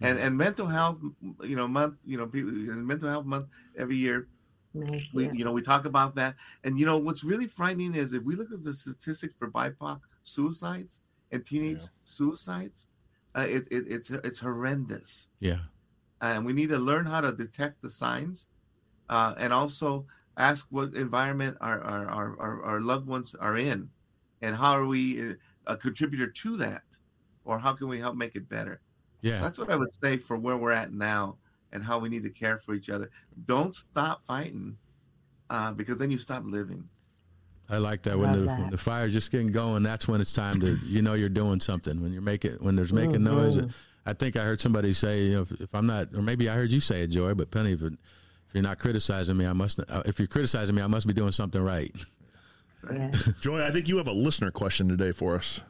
And and mental health, you know, month, you know, mental health month every year, we you know we talk about that. And you know what's really frightening is if we look at the statistics for BIPOC suicides and teenage yeah. suicides, uh, it, it, it's it's horrendous. Yeah, and we need to learn how to detect the signs, uh, and also ask what environment our our, our, our loved ones are in, and how are we uh, a contributor to that, or how can we help make it better? Yeah, that's what I would say for where we're at now and how we need to care for each other. Don't stop fighting, uh, because then you stop living. I like that when the that. when the fire's just getting going. That's when it's time to you know you're doing something. When you're making when there's making mm-hmm. noise. I think I heard somebody say you know if, if, I'm not or maybe I heard you say it, Joy. But Penny, if, if you're not criticizing me, I must. Uh, if you're criticizing me, I must be doing something right. Yeah. Joy, I think you have a listener question today for us.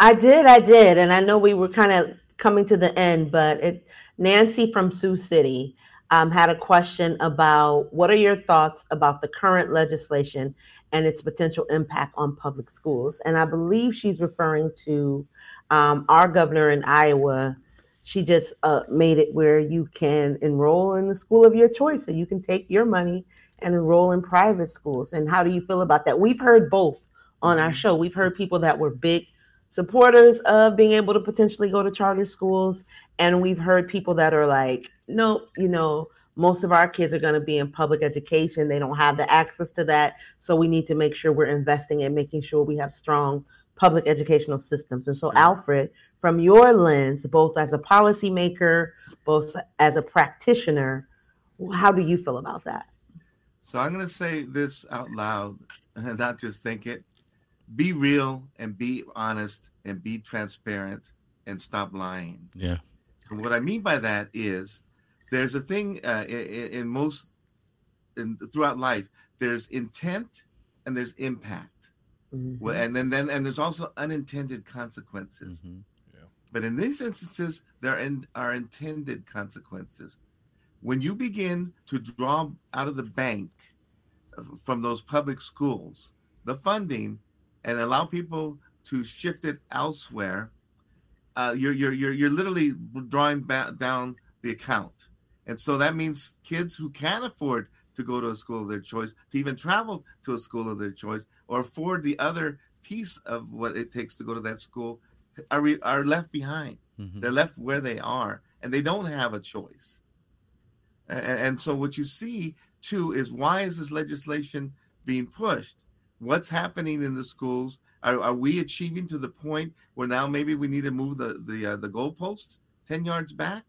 I did, I did, and I know we were kind of coming to the end, but it, Nancy from Sioux City um, had a question about what are your thoughts about the current legislation and its potential impact on public schools? And I believe she's referring to um, our governor in Iowa. She just uh, made it where you can enroll in the school of your choice, so you can take your money and enroll in private schools. And how do you feel about that? We've heard both on our mm-hmm. show. We've heard people that were big supporters of being able to potentially go to charter schools, and we've heard people that are like, nope, you know, most of our kids are going to be in public education. They don't have the access to that. So we need to make sure we're investing in making sure we have strong public educational systems. And so, Alfred, from your lens, both as a policymaker, both as a practitioner, how do you feel about that? So I'm going to say this out loud and not just think it. Be real and be honest and be transparent and stop lying. Yeah. And what I mean by that is there's a thing uh, in, in, most in, throughout life. There's intent and there's impact, mm-hmm. well, and then then and there's also unintended consequences. Mm-hmm. Yeah. But in these instances, there in, are intended consequences when you begin to draw out of the bank from those public schools the funding and allow people to shift it elsewhere, uh, you're, you're, you're, you're literally drawing back down the account. And so that means kids who can't afford to go to a school of their choice, to even travel to a school of their choice, or afford the other piece of what it takes to go to that school, are, re- are left behind. Mm-hmm. They're left where they are, and they don't have a choice. And, and so what you see too is why is this legislation being pushed? What's happening in the schools? Are, are we achieving to the point where now maybe we need to move the the uh, the goalpost ten yards back,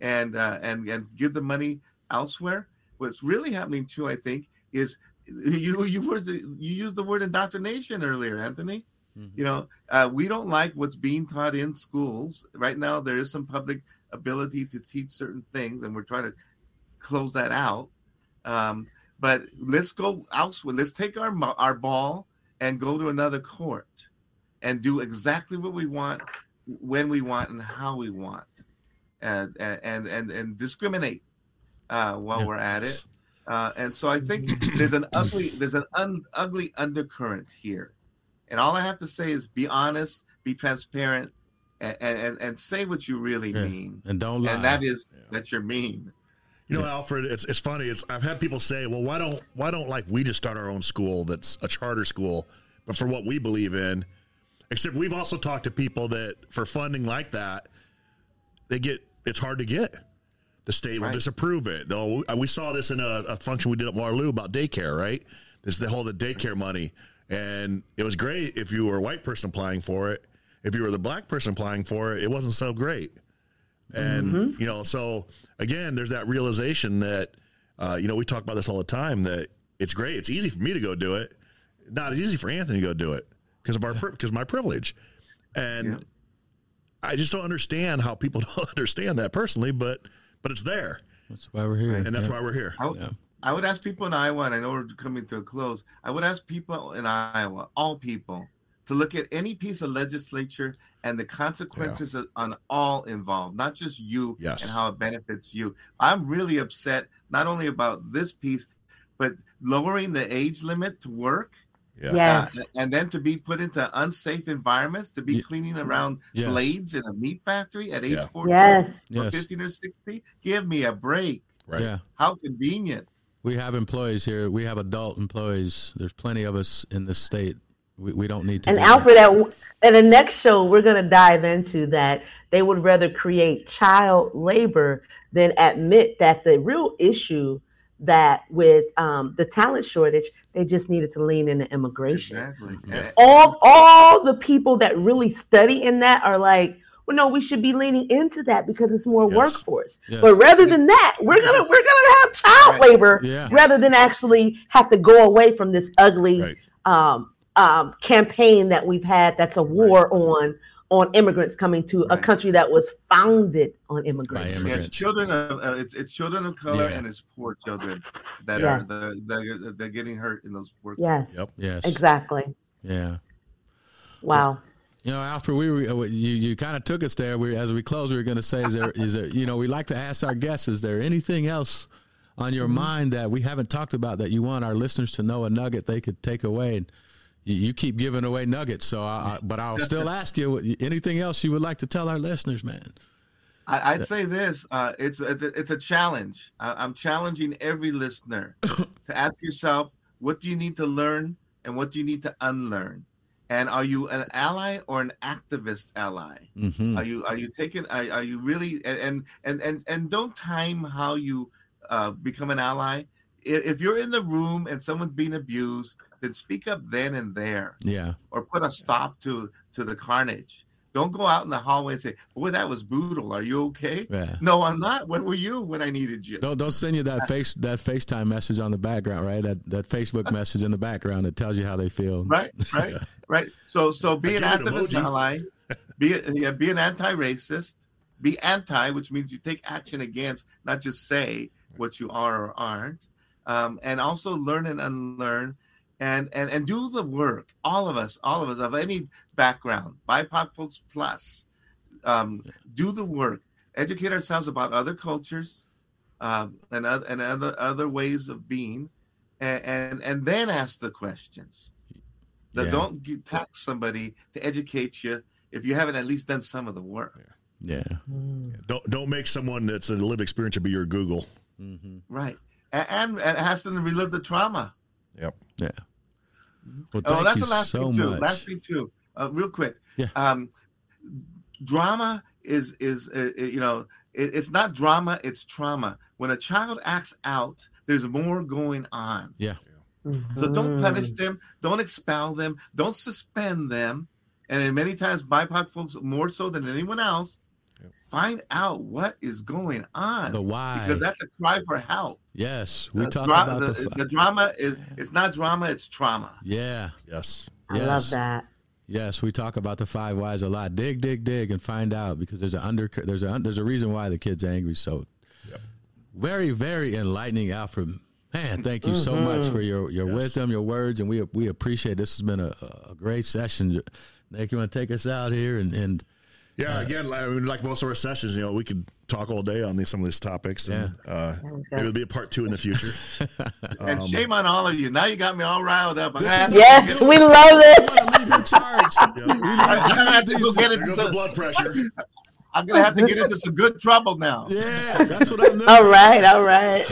and uh, and and give the money elsewhere? What's really happening too, I think, is you you were you used the word indoctrination earlier, Anthony. Mm-hmm. You know, uh, we don't like what's being taught in schools right now. There is some public ability to teach certain things, and we're trying to close that out. Um, but let's go elsewhere. Let's take our our ball and go to another court and do exactly what we want, when we want, and how we want, and and and and discriminate uh, while we're at it. Uh, and so I think there's an ugly there's an un, ugly undercurrent here, and all I have to say is be honest, be transparent, and and, and say what you really Yeah. mean, And don't lie. and that is that you're mean. You know, Alfred, it's it's funny. It's I've had people say, "Well, why don't why don't like we just start our own school that's a charter school, but for what we believe in." Except we've also talked to people that for funding like that, they get it's hard to get. The state will Right. disapprove it. Though we saw this in a, a function we did at Waterloo about daycare, right? This is the whole the daycare money, and it was great if you were a white person applying for it. If you were the black person applying for it, it wasn't so great. And you know, so again, there's that realization that uh, you know we talk about this all the time that it's great. It's easy for me to go do it, not as easy for Anthony to go do it because of our because my privilege, and Yeah. I just don't understand how people don't understand that personally, but but it's there, That's why we're here. and that's Yeah. why we're here. I, would- I would ask people in Iowa, and I know we're coming to a close. I would ask people in Iowa, all people, to look at any piece of legislature and the consequences of- on all involved, not just you Yes. and how it benefits you. I'm really upset not only about this piece, but lowering the age limit to work. Yeah. Yes. uh, and then to be put into unsafe environments, to be Ye- cleaning around Yes. blades in a meat factory at age Yeah. 14 Yes. or Yes. 15 or 60. Give me a break. Right. Yeah. How convenient. We have employees here. We have adult employees. There's plenty of us in this state. We, we don't need to. And do that. Alfred, at, at the next show, we're going to dive into that. They would rather create child labor than admit that the real issue that with um, the talent shortage, they just needed to lean into immigration. Exactly. Yeah. All all the people that really study in that are like, well, no, we should be leaning into that because it's more Yes. workforce. Yes. But rather than that, we're gonna we're gonna have child Right. labor Yeah. rather than actually have to go away from this ugly Right. um, um, campaign that we've had that's a war on on immigrants coming to a country that was founded on By immigration. Yeah, immigrants. it's children of uh, it's, it's children of color Yeah. and it's poor children that Yes. are the they're, they're getting hurt in those work. Yes, Yep. Yes. exactly. Yeah. Wow. You know, Alfred, we were, uh, you you kind of took us there. We as we close, we were going to say, is there is there you know we like to ask our guests, is there anything else on your mind that we haven't talked about that you want our listeners to know a nugget they could take away? And you, keep giving away nuggets, so I, I, but I'll still ask you anything else you would like to tell our listeners, man. I, I'd say this: uh, it's it's a, it's a challenge. I, I'm challenging every listener to ask yourself, what do you need to learn and what do you need to unlearn, and are you an ally or an activist ally? hmm Are you are you taking? Are, are you really? And and and and don't time how you uh, become an ally. If you're in the room and someone's being abused, then speak up then and there, Yeah. or put a stop to to the carnage. Don't go out in the hallway and say, "Boy, that was brutal. Are you okay?" Yeah. No, I'm not. Where were you when I needed you? Don't don't send you that face that FaceTime message on the background, right? That that Facebook message in the background that tells you how they feel. Right, right, right. So, so be an I give activist emoji. ally, be a- yeah, be an anti-racist, be anti, which means you take action against, not just say what you are or aren't, um, and also learn and unlearn, and and and do the work. All of us, all of us of any background, BIPOC folks plus, um, do the work. Educate ourselves about other cultures, um, and other and other other ways of being, and and, and then ask the questions. That Yeah. don't get, tax somebody to educate you if you haven't at least done some of the work. Yeah. Don't don't make someone that's a lived experience to be your Google. Right. And, and, and ask them to relive the trauma. Yep. Yeah. Well, oh, that's you the last so thing too. much. Last thing too. Uh, real quick. Yeah. Um, drama is is uh, uh, you know it, it's not drama. It's trauma. When a child acts out, there's more going on. Yeah. So don't Mm. punish them. Don't expel them. Don't suspend them. And then many times, BIPOC folks, more so than anyone else, find out what is going on. The why. Because that's a cry for help. yes, we The talk dra- about the, the, the drama is it's not drama, it's trauma. yeah. Yes. I yes. love that. Yes, we talk about the five whys a lot. Dig, dig, dig, and find out because there's a under there's a there's a reason why the kid's angry. So, very, very enlightening, Alfred. Man, thank you so much for mm-hmm. your your wisdom, your words, and we we appreciate. This has been a, a great session. Nick, you want to take us out here and and Yeah. Again, like, I mean, like most of our sessions, you know, we could talk all day on these some of these topics, and uh, maybe there'll be a part two in the future. and shame on all of you. Now you got me all riled up. I This is- Yes, we love it. Leave your charge. I'm gonna have to go get There into goes the some, blood pressure. I'm gonna have to get into some good trouble now. Yeah, that's what I'm. All right, all right.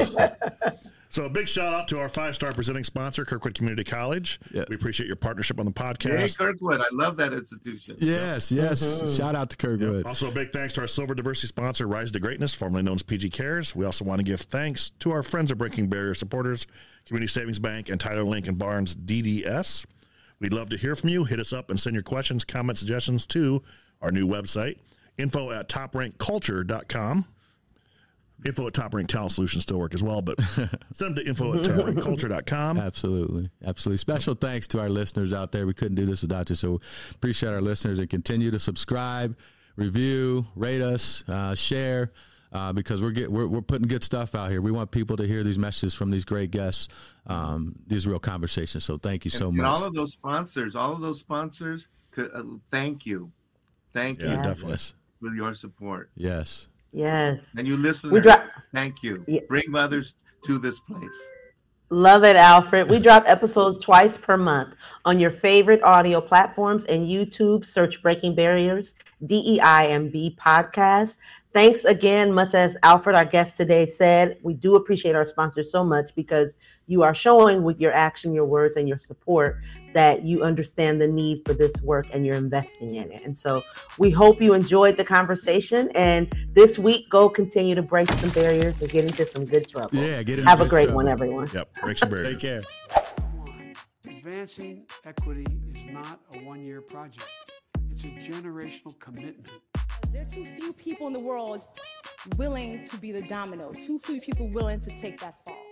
So a big shout out to our five star presenting sponsor, Kirkwood Community College. Yeah. We appreciate your partnership on the podcast. Hey. Kirkwood, I love that institution. Yes, yes. Mm-hmm. Shout out to Kirkwood. Also, a big thanks to our silver diversity sponsor, Rise to Greatness, formerly known as PG Cares. We also want to give thanks to our friends of Breaking Barrier supporters, Community Savings Bank, and Tyler Lincoln Barnes DDS. We'd love to hear from you. Hit us up and send your questions, comments, suggestions to our new website, info at toprankculture.com. Info at Top Rank Talent Solutions still work as well, but send them to info at toprankculture.com. Absolutely. Absolutely. Special thanks to our listeners out there. We couldn't do this without you. So appreciate our listeners and continue to subscribe, review, rate us, uh, share. Uh, because we're, get, we're we're putting good stuff out here. We want people to hear these messages from these great guests, um, these real conversations. So thank you so and, much. and all of those sponsors, all of those sponsors, could, uh, thank you, thank Yeah, you definitely. yes, for your support. yes. Yes. And you listeners, We drop. thank you. Yeah. Bring mothers to this place. Love it, Alfred. We drop episodes twice per month on your favorite audio platforms and YouTube. Search Breaking Barriers, DEIMB podcast. Thanks again, much as Alfred, our guest today, said. We do appreciate our sponsors so much because you are showing with your action, your words, and your support that you understand the need for this work and you're investing in it. And so we hope you enjoyed the conversation. And this week, go continue to break some barriers and get into some good trouble. Yeah, get in Have a great trouble. one, everyone. Yep, break some barriers. Take care. Advancing equity is not a one year project, it's a generational commitment. There are too few people in the world willing to be the domino, too few people willing to take that fall.